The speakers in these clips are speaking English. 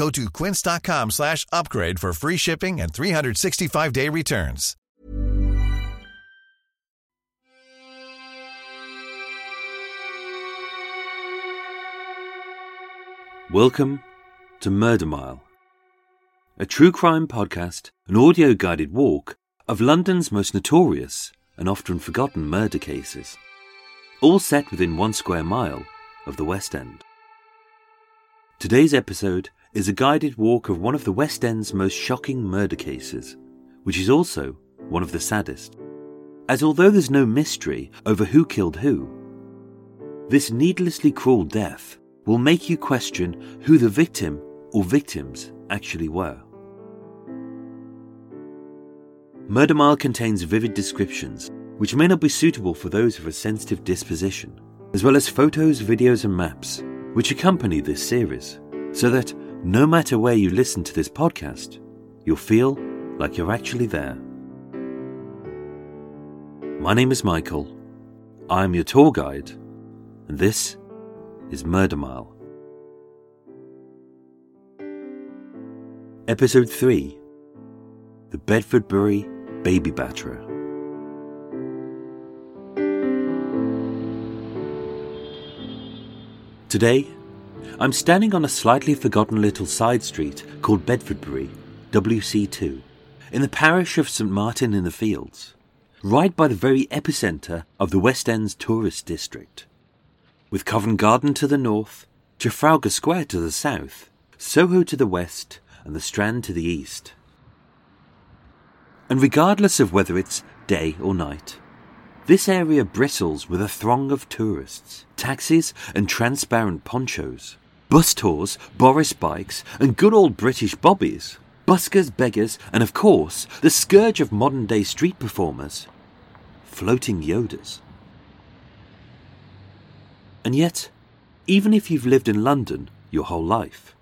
Go to quince.com slash upgrade for free shipping and 365-day returns. Welcome to Murder Mile, a true crime podcast, an audio guided walk of London's most notorious and often forgotten murder cases, all set within one square mile of the West End. Today's episode is a guided walk of one of the West End's most shocking murder cases, which is also one of the saddest. As although there's no mystery over who killed who, this needlessly cruel death will make you question who the victim or victims actually were. Murder Mile contains vivid descriptions, which may not be suitable for those of a sensitive disposition, as well as photos, videos, and maps, which accompany this series, so that no matter where you listen to this podcast, you'll feel like you're actually there. My name is Michael. I'm your tour guide, and this is Murder Mile. Episode 3 The Bedfordbury Baby Batterer. Today, I'm standing on a slightly forgotten little side street called Bedfordbury, WC2, in the parish of St Martin in the Fields, right by the very epicentre of the West End's tourist district. With Covent Garden to the north, Trafalgar Square to the south, Soho to the west, and the Strand to the east. And regardless of whether it's day or night, this area bristles with a throng of tourists, taxis, and transparent ponchos, bus tours, Boris bikes, and good old British bobbies, buskers, beggars, and of course, the scourge of modern day street performers floating Yodas. And yet, even if you've lived in London your whole life,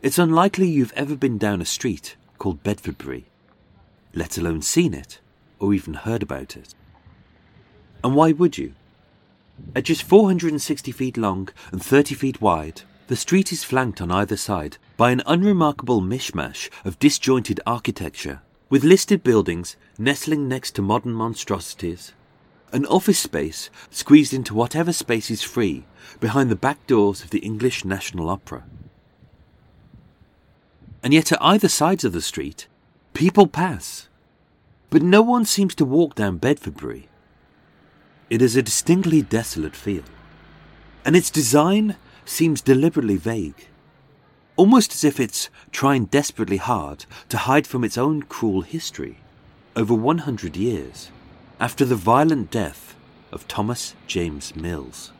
it's unlikely you've ever been down a street called Bedfordbury, let alone seen it or even heard about it. And why would you? At just 460 feet long and 30 feet wide, the street is flanked on either side by an unremarkable mishmash of disjointed architecture, with listed buildings nestling next to modern monstrosities, an office space squeezed into whatever space is free behind the back doors of the English National Opera. And yet, at either sides of the street, people pass, but no one seems to walk down Bedfordbury. It is a distinctly desolate feel, and its design seems deliberately vague, almost as if it's trying desperately hard to hide from its own cruel history over 100 years after the violent death of Thomas James Mills.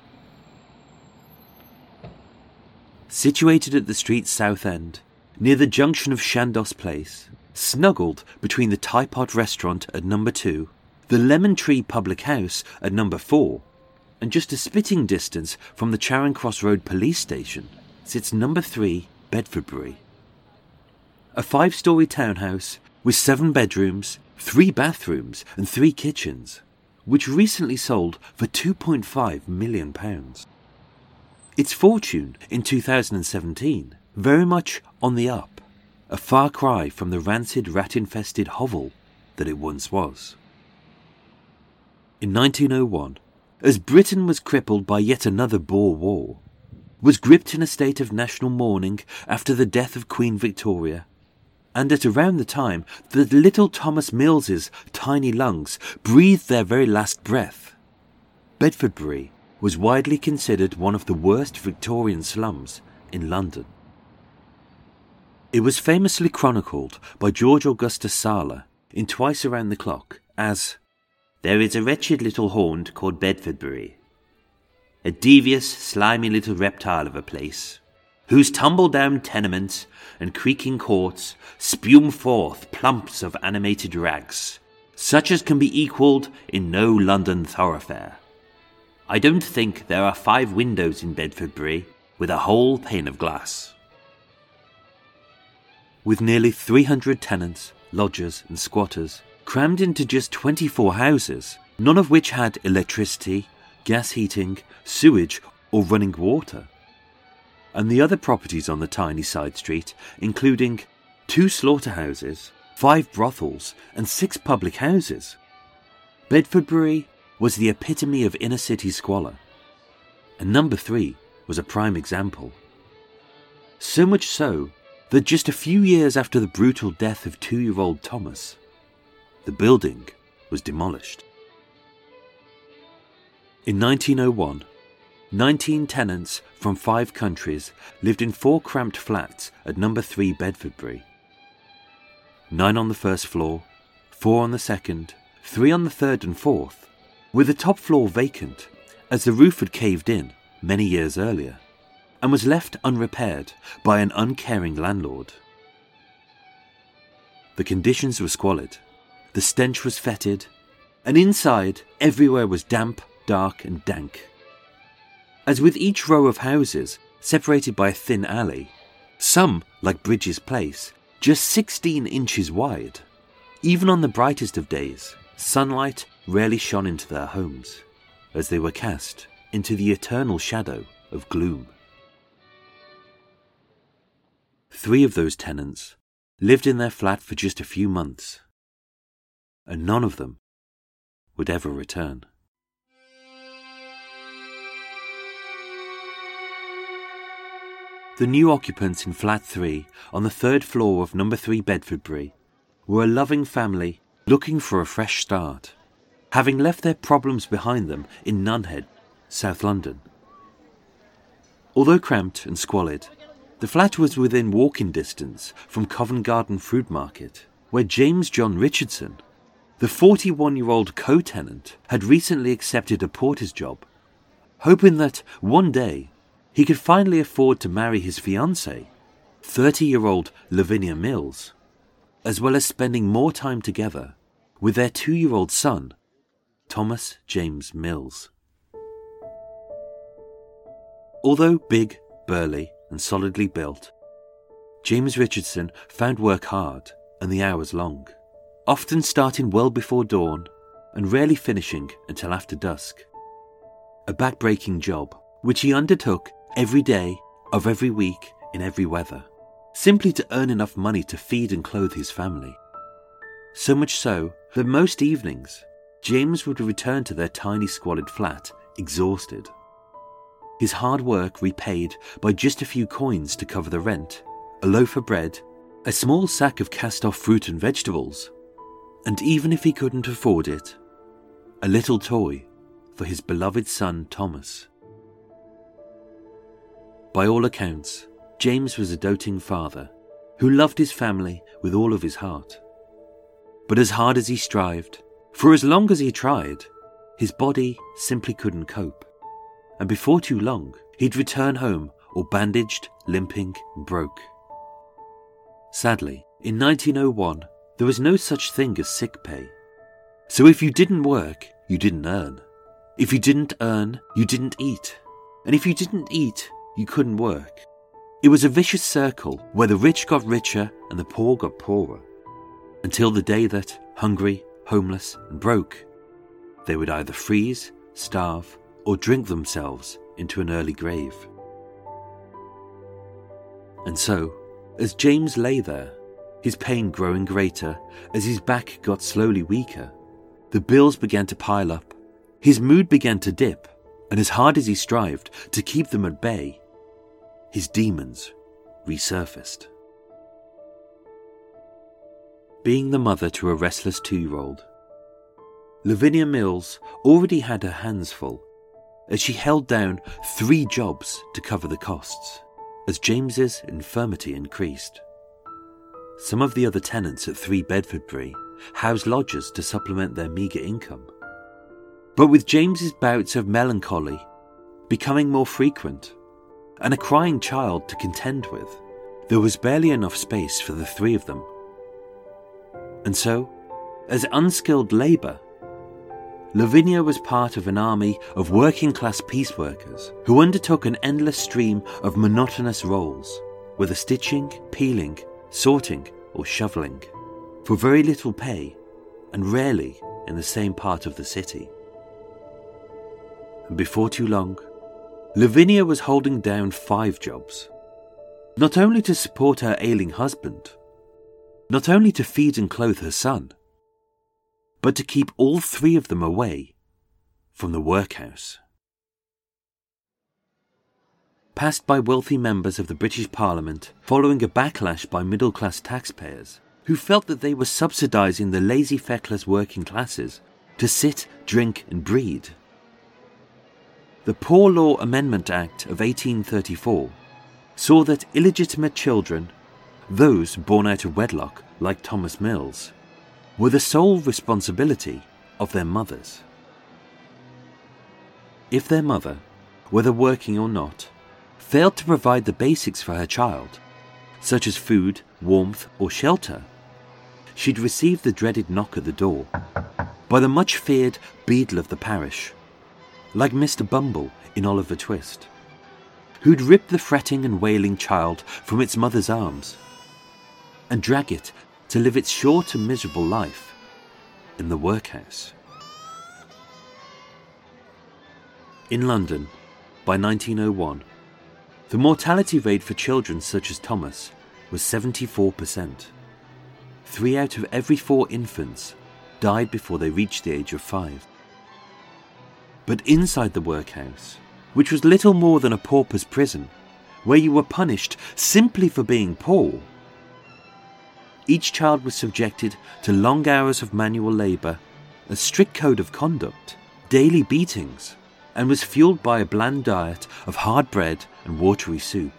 Situated at the street's south end, near the junction of Chandos Place, snuggled between the Pot restaurant at number two, the Lemon Tree Public House at number four, and just a spitting distance from the Charing Cross Road police station, sits number three Bedfordbury. A five story townhouse with seven bedrooms, three bathrooms, and three kitchens, which recently sold for £2.5 million. Its fortune in 2017 very much on the up, a far cry from the rancid rat infested hovel that it once was. In 1901, as Britain was crippled by yet another Boer War, was gripped in a state of national mourning after the death of Queen Victoria, and at around the time that little Thomas Mills's tiny lungs breathed their very last breath. Bedfordbury was widely considered one of the worst Victorian slums in London. It was famously chronicled by George Augustus Sala in Twice Around the Clock as There is a wretched little haunt called Bedfordbury, a devious, slimy little reptile of a place, whose tumble down tenements and creaking courts spume forth plumps of animated rags, such as can be equalled in no London thoroughfare. I don't think there are five windows in Bedfordbury with a whole pane of glass. With nearly 300 tenants, lodgers, and squatters crammed into just 24 houses, none of which had electricity, gas heating, sewage, or running water. And the other properties on the tiny side street, including two slaughterhouses, five brothels, and six public houses. Bedfordbury was the epitome of inner city squalor. And number three was a prime example. So much so that just a few years after the brutal death of two year old Thomas, the building was demolished. In 1901, 19 tenants from five countries lived in four cramped flats at number 3 Bedfordbury. Nine on the first floor, four on the second, three on the third and fourth, with the top floor vacant as the roof had caved in many years earlier and was left unrepaired by an uncaring landlord. The conditions were squalid, the stench was fetid, and inside everywhere was damp, dark, and dank. As with each row of houses, separated by a thin alley, some, like Bridges Place, just 16 inches wide. Even on the brightest of days, sunlight rarely shone into their homes, as they were cast into the eternal shadow of gloom. Three of those tenants lived in their flat for just a few months, and none of them would ever return. The new occupants in flat 3 on the third floor of number 3 Bedfordbury were a loving family looking for a fresh start, having left their problems behind them in Nunhead, South London. Although cramped and squalid, the flat was within walking distance from Covent Garden Fruit Market, where James John Richardson, the 41 year old co tenant, had recently accepted a porter's job, hoping that one day he could finally afford to marry his fiancée, 30 year old Lavinia Mills, as well as spending more time together with their two year old son, Thomas James Mills. Although big, burly, and solidly built, James Richardson found work hard and the hours long, often starting well before dawn and rarely finishing until after dusk. A back-breaking job, which he undertook every day of every week in every weather, simply to earn enough money to feed and clothe his family. So much so that most evenings, James would return to their tiny squalid flat exhausted. His hard work repaid by just a few coins to cover the rent, a loaf of bread, a small sack of cast off fruit and vegetables, and even if he couldn't afford it, a little toy for his beloved son Thomas. By all accounts, James was a doting father who loved his family with all of his heart. But as hard as he strived, for as long as he tried, his body simply couldn't cope. And before too long, he'd return home all bandaged, limping, and broke. Sadly, in 1901, there was no such thing as sick pay. So if you didn't work, you didn't earn. If you didn't earn, you didn't eat. And if you didn't eat, you couldn't work. It was a vicious circle where the rich got richer and the poor got poorer. Until the day that, hungry, homeless, and broke, they would either freeze, starve, or drink themselves into an early grave. And so, as James lay there, his pain growing greater as his back got slowly weaker, the bills began to pile up, his mood began to dip, and as hard as he strived to keep them at bay, his demons resurfaced. being the mother to a restless two year old. Lavinia Mills already had her hands full as she held down three jobs to cover the costs as James's infirmity increased. Some of the other tenants at 3 Bedfordbury housed lodgers to supplement their meagre income. But with James's bouts of melancholy becoming more frequent and a crying child to contend with, there was barely enough space for the three of them. And so, as unskilled labour, Lavinia was part of an army of working class piece workers who undertook an endless stream of monotonous roles, whether stitching, peeling, sorting, or shoveling, for very little pay and rarely in the same part of the city. And before too long, Lavinia was holding down five jobs, not only to support her ailing husband, not only to feed and clothe her son, but to keep all three of them away from the workhouse. Passed by wealthy members of the British Parliament following a backlash by middle class taxpayers who felt that they were subsidising the lazy, feckless working classes to sit, drink, and breed. The Poor Law Amendment Act of 1834 saw that illegitimate children, those born out of wedlock like Thomas Mills, were the sole responsibility of their mothers. If their mother, whether working or not, failed to provide the basics for her child, such as food, warmth, or shelter, she'd receive the dreaded knock at the door by the much feared beadle of the parish, like Mr. Bumble in Oliver Twist, who'd rip the fretting and wailing child from its mother's arms and drag it to live its short and miserable life in the workhouse. In London, by 1901, the mortality rate for children such as Thomas was 74%. Three out of every four infants died before they reached the age of five. But inside the workhouse, which was little more than a pauper's prison, where you were punished simply for being poor, each child was subjected to long hours of manual labour, a strict code of conduct, daily beatings, and was fueled by a bland diet of hard bread and watery soup.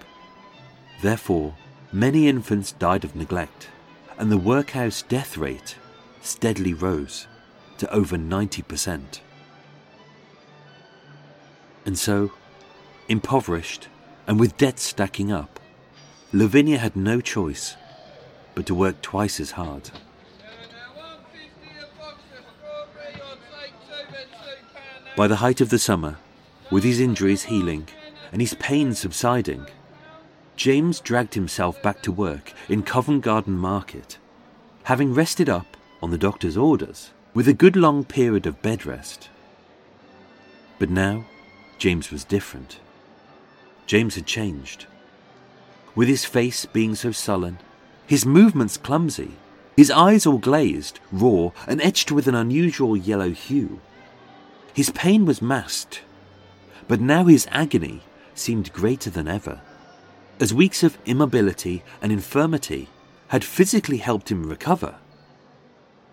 Therefore, many infants died of neglect, and the workhouse death rate steadily rose to over 90%. And so, impoverished and with debts stacking up, Lavinia had no choice but to work twice as hard. By the height of the summer, with his injuries healing and his pain subsiding, James dragged himself back to work in Covent Garden Market, having rested up, on the doctor's orders, with a good long period of bed rest. But now, James was different. James had changed. With his face being so sullen his movements clumsy, his eyes all glazed, raw, and etched with an unusual yellow hue. His pain was masked, but now his agony seemed greater than ever, as weeks of immobility and infirmity had physically helped him recover.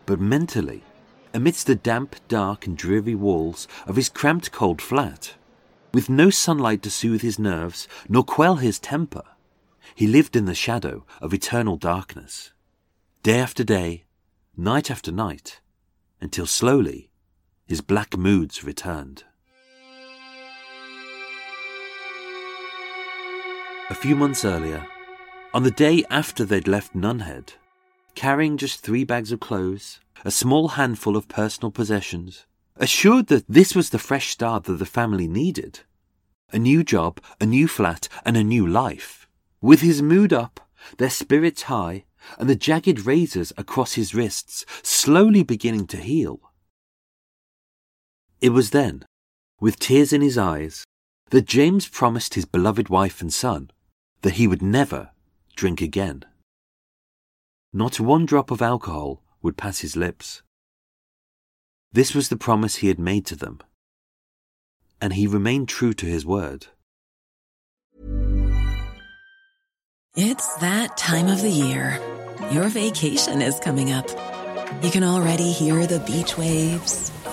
But mentally, amidst the damp, dark, and dreary walls of his cramped cold flat, with no sunlight to soothe his nerves nor quell his temper, he lived in the shadow of eternal darkness, day after day, night after night, until slowly his black moods returned. A few months earlier, on the day after they'd left Nunhead, carrying just three bags of clothes, a small handful of personal possessions, assured that this was the fresh start that the family needed a new job, a new flat, and a new life. With his mood up, their spirits high, and the jagged razors across his wrists slowly beginning to heal. It was then, with tears in his eyes, that James promised his beloved wife and son that he would never drink again. Not one drop of alcohol would pass his lips. This was the promise he had made to them, and he remained true to his word. It's that time of the year Your vacation is coming up. You can already hear the beach waves,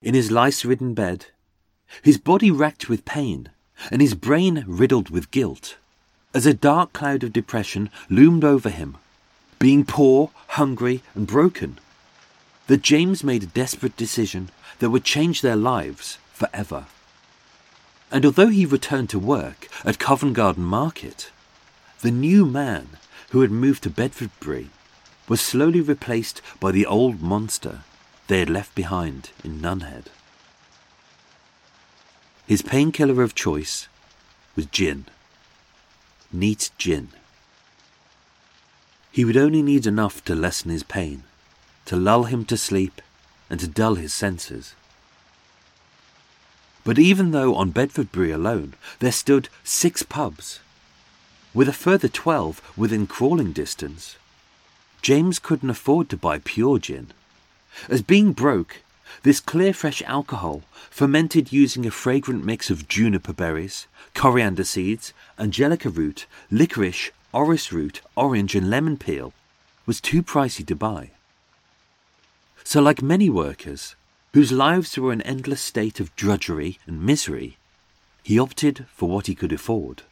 in his lice ridden bed, his body racked with pain, and his brain riddled with guilt, as a dark cloud of depression loomed over him, being poor, hungry, and broken, that James made a desperate decision that would change their lives forever. And although he returned to work at Covent Garden Market, the new man who had moved to Bedfordbury was slowly replaced by the old monster they had left behind in Nunhead. His painkiller of choice was gin. Neat gin. He would only need enough to lessen his pain, to lull him to sleep, and to dull his senses. But even though on Bedfordbury alone there stood six pubs, with a further twelve within crawling distance, James couldn't afford to buy pure gin, as being broke this clear fresh alcohol, fermented using a fragrant mix of juniper berries, coriander seeds, angelica root, licorice, orris root, orange, and lemon peel, was too pricey to buy. So, like many workers, whose lives were an endless state of drudgery and misery, he opted for what he could afford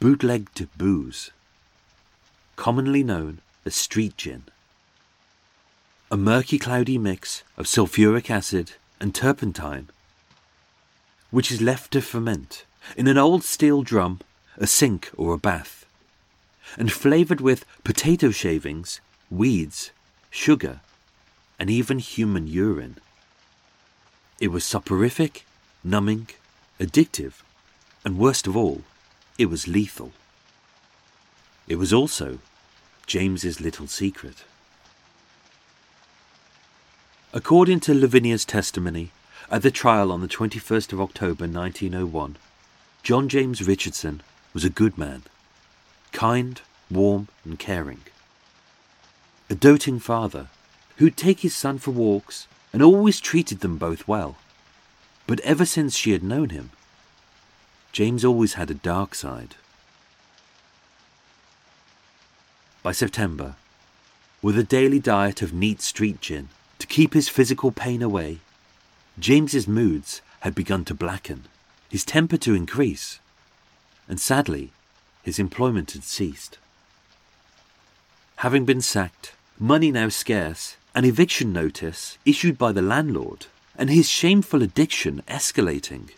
bootlegged booze, commonly known as street gin a murky cloudy mix of sulfuric acid and turpentine, which is left to ferment in an old steel drum, a sink, or a bath, and flavoured with potato shavings, weeds, sugar, and even human urine. It was soporific, numbing, addictive, and worst of all, it was lethal. It was also James's little secret. According to Lavinia's testimony at the trial on the 21st of October 1901, John James Richardson was a good man, kind, warm, and caring. A doting father who'd take his son for walks and always treated them both well. But ever since she had known him, James always had a dark side. By September, with a daily diet of neat street gin, to keep his physical pain away, James's moods had begun to blacken, his temper to increase, and sadly, his employment had ceased. Having been sacked, money now scarce, an eviction notice issued by the landlord, and his shameful addiction escalating,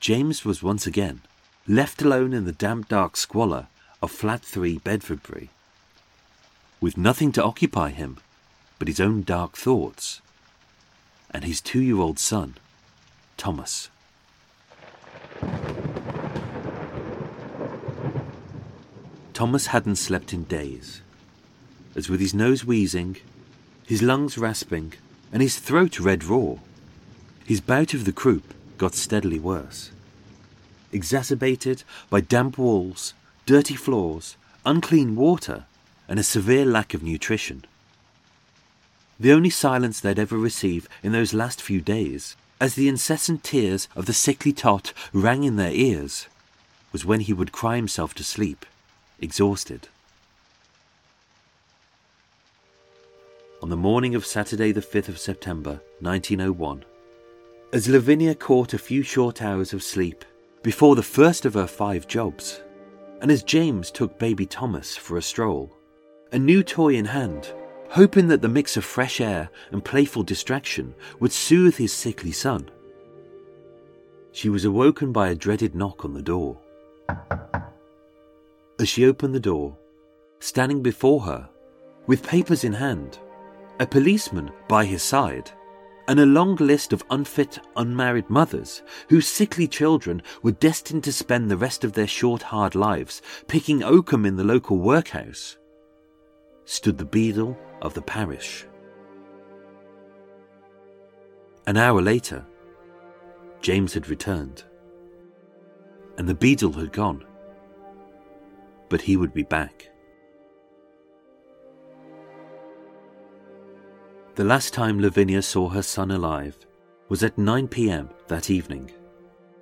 James was once again left alone in the damp dark squalor of Flat 3 Bedfordbury. With nothing to occupy him but his own dark thoughts, and his two year old son, Thomas. Thomas hadn't slept in days, as with his nose wheezing, his lungs rasping, and his throat red raw, his bout of the croup got steadily worse. Exacerbated by damp walls, dirty floors, unclean water, and a severe lack of nutrition. The only silence they'd ever receive in those last few days, as the incessant tears of the sickly tot rang in their ears, was when he would cry himself to sleep, exhausted. On the morning of Saturday, the 5th of September, 1901, as Lavinia caught a few short hours of sleep before the first of her five jobs, and as James took baby Thomas for a stroll, a new toy in hand, hoping that the mix of fresh air and playful distraction would soothe his sickly son. She was awoken by a dreaded knock on the door. As she opened the door, standing before her, with papers in hand, a policeman by his side, and a long list of unfit, unmarried mothers whose sickly children were destined to spend the rest of their short, hard lives picking oakum in the local workhouse, stood the beadle of the parish. An hour later, James had returned, and the beadle had gone. But he would be back. The last time Lavinia saw her son alive was at 9 pm that evening,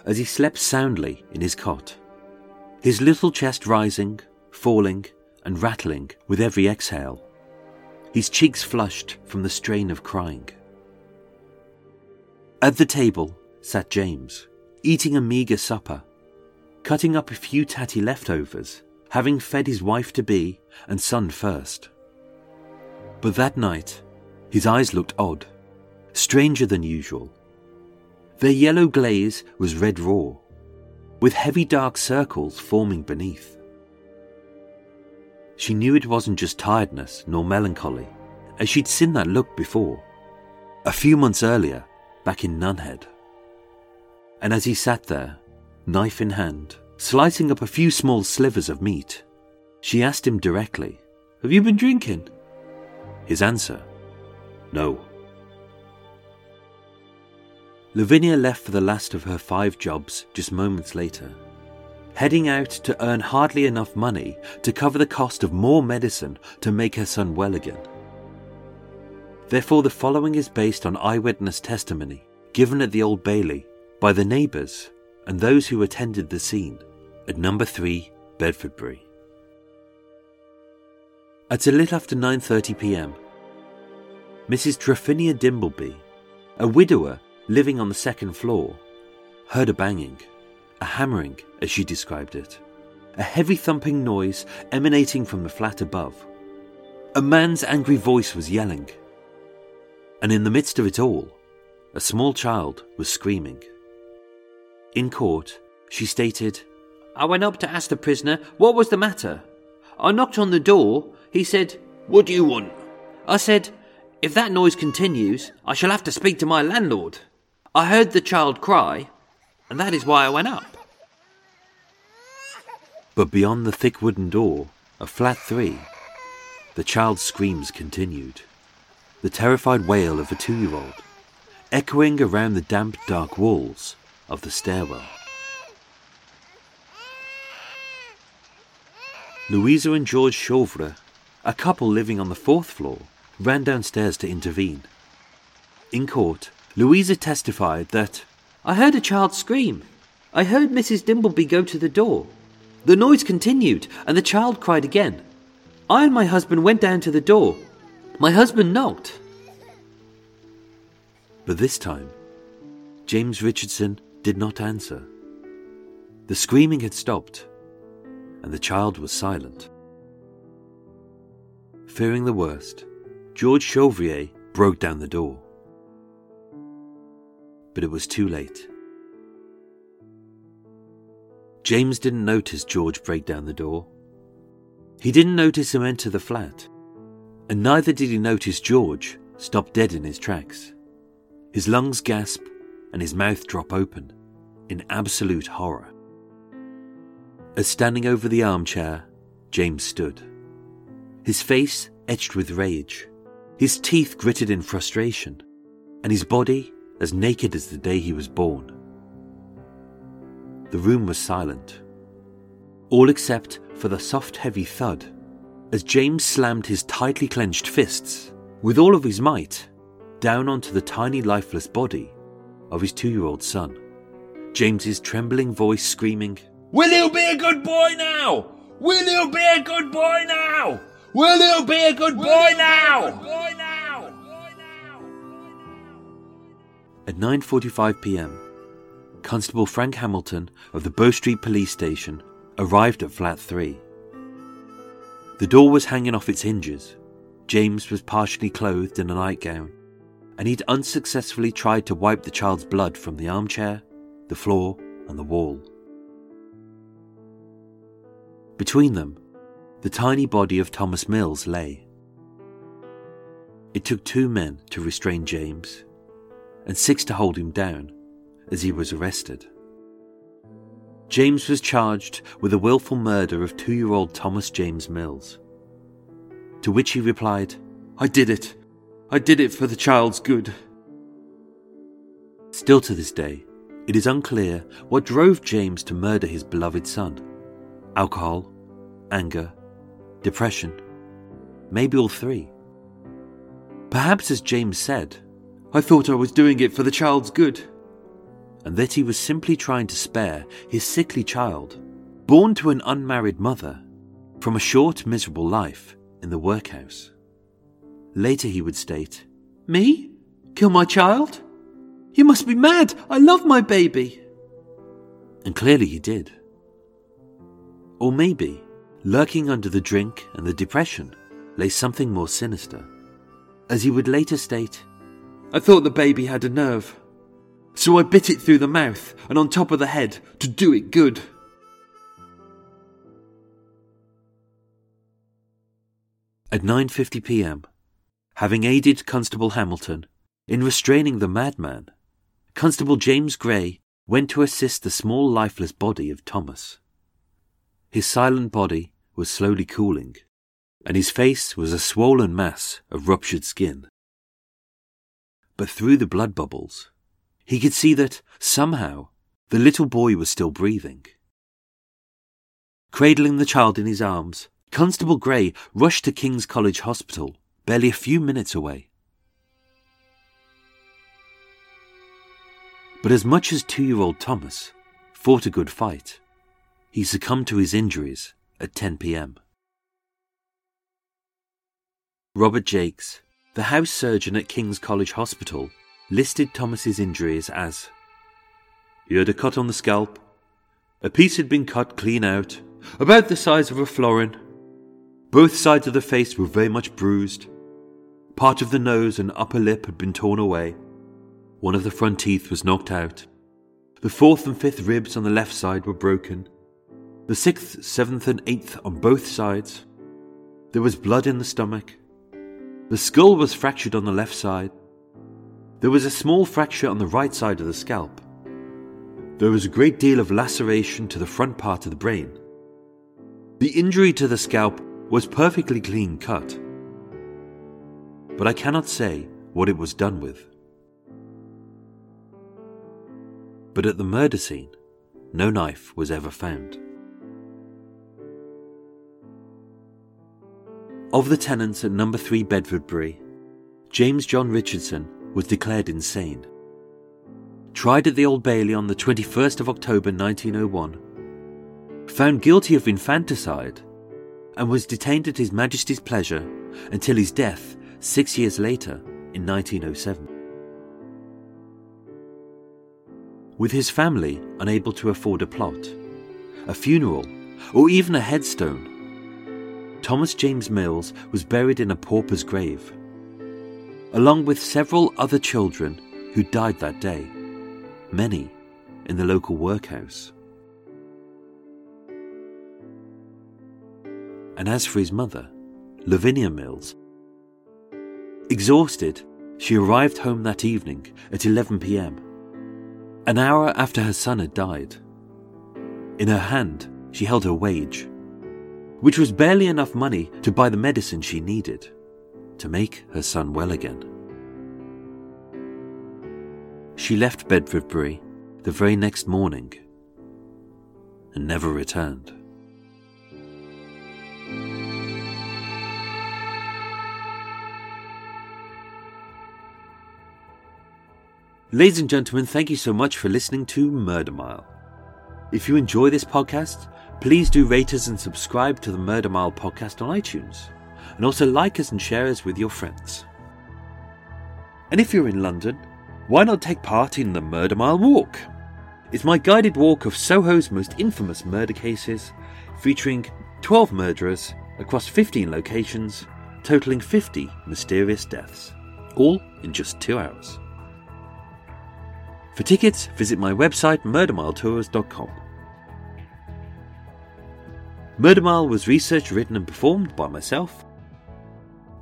as he slept soundly in his cot, his little chest rising, falling, and rattling with every exhale his cheeks flushed from the strain of crying. At the table sat James, eating a meagre supper, cutting up a few tatty leftovers, having fed his wife to be and son first. But that night, his eyes looked odd, stranger than usual. Their yellow glaze was red raw, with heavy dark circles forming beneath. She knew it wasn't just tiredness nor melancholy, as she'd seen that look before, a few months earlier, back in Nunhead. And as he sat there, knife in hand, slicing up a few small slivers of meat, she asked him directly, Have you been drinking? His answer, No. Lavinia left for the last of her five jobs just moments later heading out to earn hardly enough money to cover the cost of more medicine to make her son well again. Therefore, the following is based on eyewitness testimony given at the Old Bailey by the neighbours and those who attended the scene at number 3 Bedfordbury. At a little after 9:30 p.m., Mrs. Trophinia Dimbleby, a widower living on the second floor, heard a banging a hammering, as she described it, a heavy thumping noise emanating from the flat above. A man's angry voice was yelling, and in the midst of it all, a small child was screaming. In court, she stated, I went up to ask the prisoner what was the matter. I knocked on the door. He said, What do you want? I said, If that noise continues, I shall have to speak to my landlord. I heard the child cry, and that is why I went up. But beyond the thick wooden door of flat three, the child's screams continued. The terrified wail of a two year old, echoing around the damp, dark walls of the stairwell. Louisa and George Chauvre, a couple living on the fourth floor, ran downstairs to intervene. In court, Louisa testified that I heard a child scream. I heard Mrs. Dimbleby go to the door. The noise continued, and the child cried again. I and my husband went down to the door. My husband knocked. But this time, James Richardson did not answer. The screaming had stopped, and the child was silent. Fearing the worst, George Chauvrier broke down the door but it was too late. James didn't notice George break down the door. He didn't notice him enter the flat, and neither did he notice George stop dead in his tracks, his lungs gasp and his mouth drop open in absolute horror. As standing over the armchair, James stood, his face etched with rage, his teeth gritted in frustration, and his body as naked as the day he was born. The room was silent, all except for the soft, heavy thud as James slammed his tightly clenched fists with all of his might, down onto the tiny lifeless body of his two year old son. James's trembling voice screaming, Will you be a good boy now? Will you be a good boy now? Will you be a good boy now? At 9:45 p.m., Constable Frank Hamilton of the Bow Street Police Station arrived at flat 3. The door was hanging off its hinges. James was partially clothed in a nightgown, and he'd unsuccessfully tried to wipe the child's blood from the armchair, the floor, and the wall. Between them, the tiny body of Thomas Mills lay. It took two men to restrain James, and six to hold him down as he was arrested. James was charged with the willful murder of two year old Thomas James Mills. To which he replied, I did it. I did it for the child's good. Still to this day, it is unclear what drove James to murder his beloved son. Alcohol, anger, depression, maybe all three. Perhaps, as James said, I thought I was doing it for the child's good, and that he was simply trying to spare his sickly child, born to an unmarried mother, from a short, miserable life in the workhouse. Later he would state, Me? Kill my child? You must be mad! I love my baby! And clearly he did. Or maybe, lurking under the drink and the depression, lay something more sinister. As he would later state, I thought the baby had a nerve. So I bit it through the mouth and on top of the head to do it good. At 9:50 p.m., having aided Constable Hamilton in restraining the madman, Constable James Gray went to assist the small lifeless body of Thomas. His silent body was slowly cooling, and his face was a swollen mass of ruptured skin. But through the blood bubbles, he could see that, somehow, the little boy was still breathing. Cradling the child in his arms, Constable Gray rushed to King's College Hospital, barely a few minutes away. But as much as two year old Thomas fought a good fight, he succumbed to his injuries at 10 pm. Robert Jakes, the house surgeon at King's College Hospital, listed Thomas's injuries as he had a cut on the scalp, a piece had been cut clean out, about the size of a florin. Both sides of the face were very much bruised. Part of the nose and upper lip had been torn away. One of the front teeth was knocked out. The fourth and fifth ribs on the left side were broken. The sixth, seventh, and eighth on both sides. There was blood in the stomach. The skull was fractured on the left side. There was a small fracture on the right side of the scalp. There was a great deal of laceration to the front part of the brain. The injury to the scalp was perfectly clean cut, but I cannot say what it was done with. But at the murder scene, no knife was ever found. Of the tenants at number 3 Bedfordbury, James John Richardson was declared insane. Tried at the Old Bailey on the 21st of October 1901, found guilty of infanticide, and was detained at His Majesty's pleasure until his death six years later in 1907. With his family unable to afford a plot, a funeral, or even a headstone, Thomas James Mills was buried in a pauper's grave along with several other children who died that day, many in the local workhouse. And as for his mother, Lavinia Mills, exhausted, she arrived home that evening at 11 pm, an hour after her son had died. In her hand, she held her wage, which was barely enough money to buy the medicine she needed to make her son well again. She left Bedfordbury the very next morning and never returned. Ladies and gentlemen, thank you so much for listening to Murder Mile. If you enjoy this podcast, please do rate us and subscribe to the Murder Mile podcast on iTunes. And also like us and share us with your friends. And if you're in London, why not take part in the Murder Mile Walk? It's my guided walk of Soho's most infamous murder cases, featuring 12 murderers across 15 locations, totaling 50 mysterious deaths, all in just two hours. For tickets, visit my website murdermiletours.com. Murder Mile was researched, written, and performed by myself,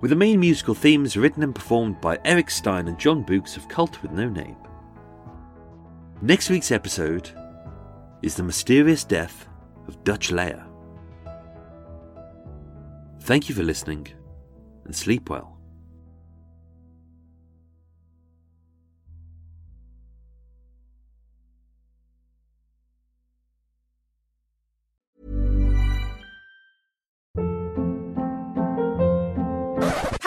with the main musical themes written and performed by Eric Stein and John Books of Cult with No Name. Next week's episode is the mysterious death of Dutch Leia. Thank you for listening and sleep well.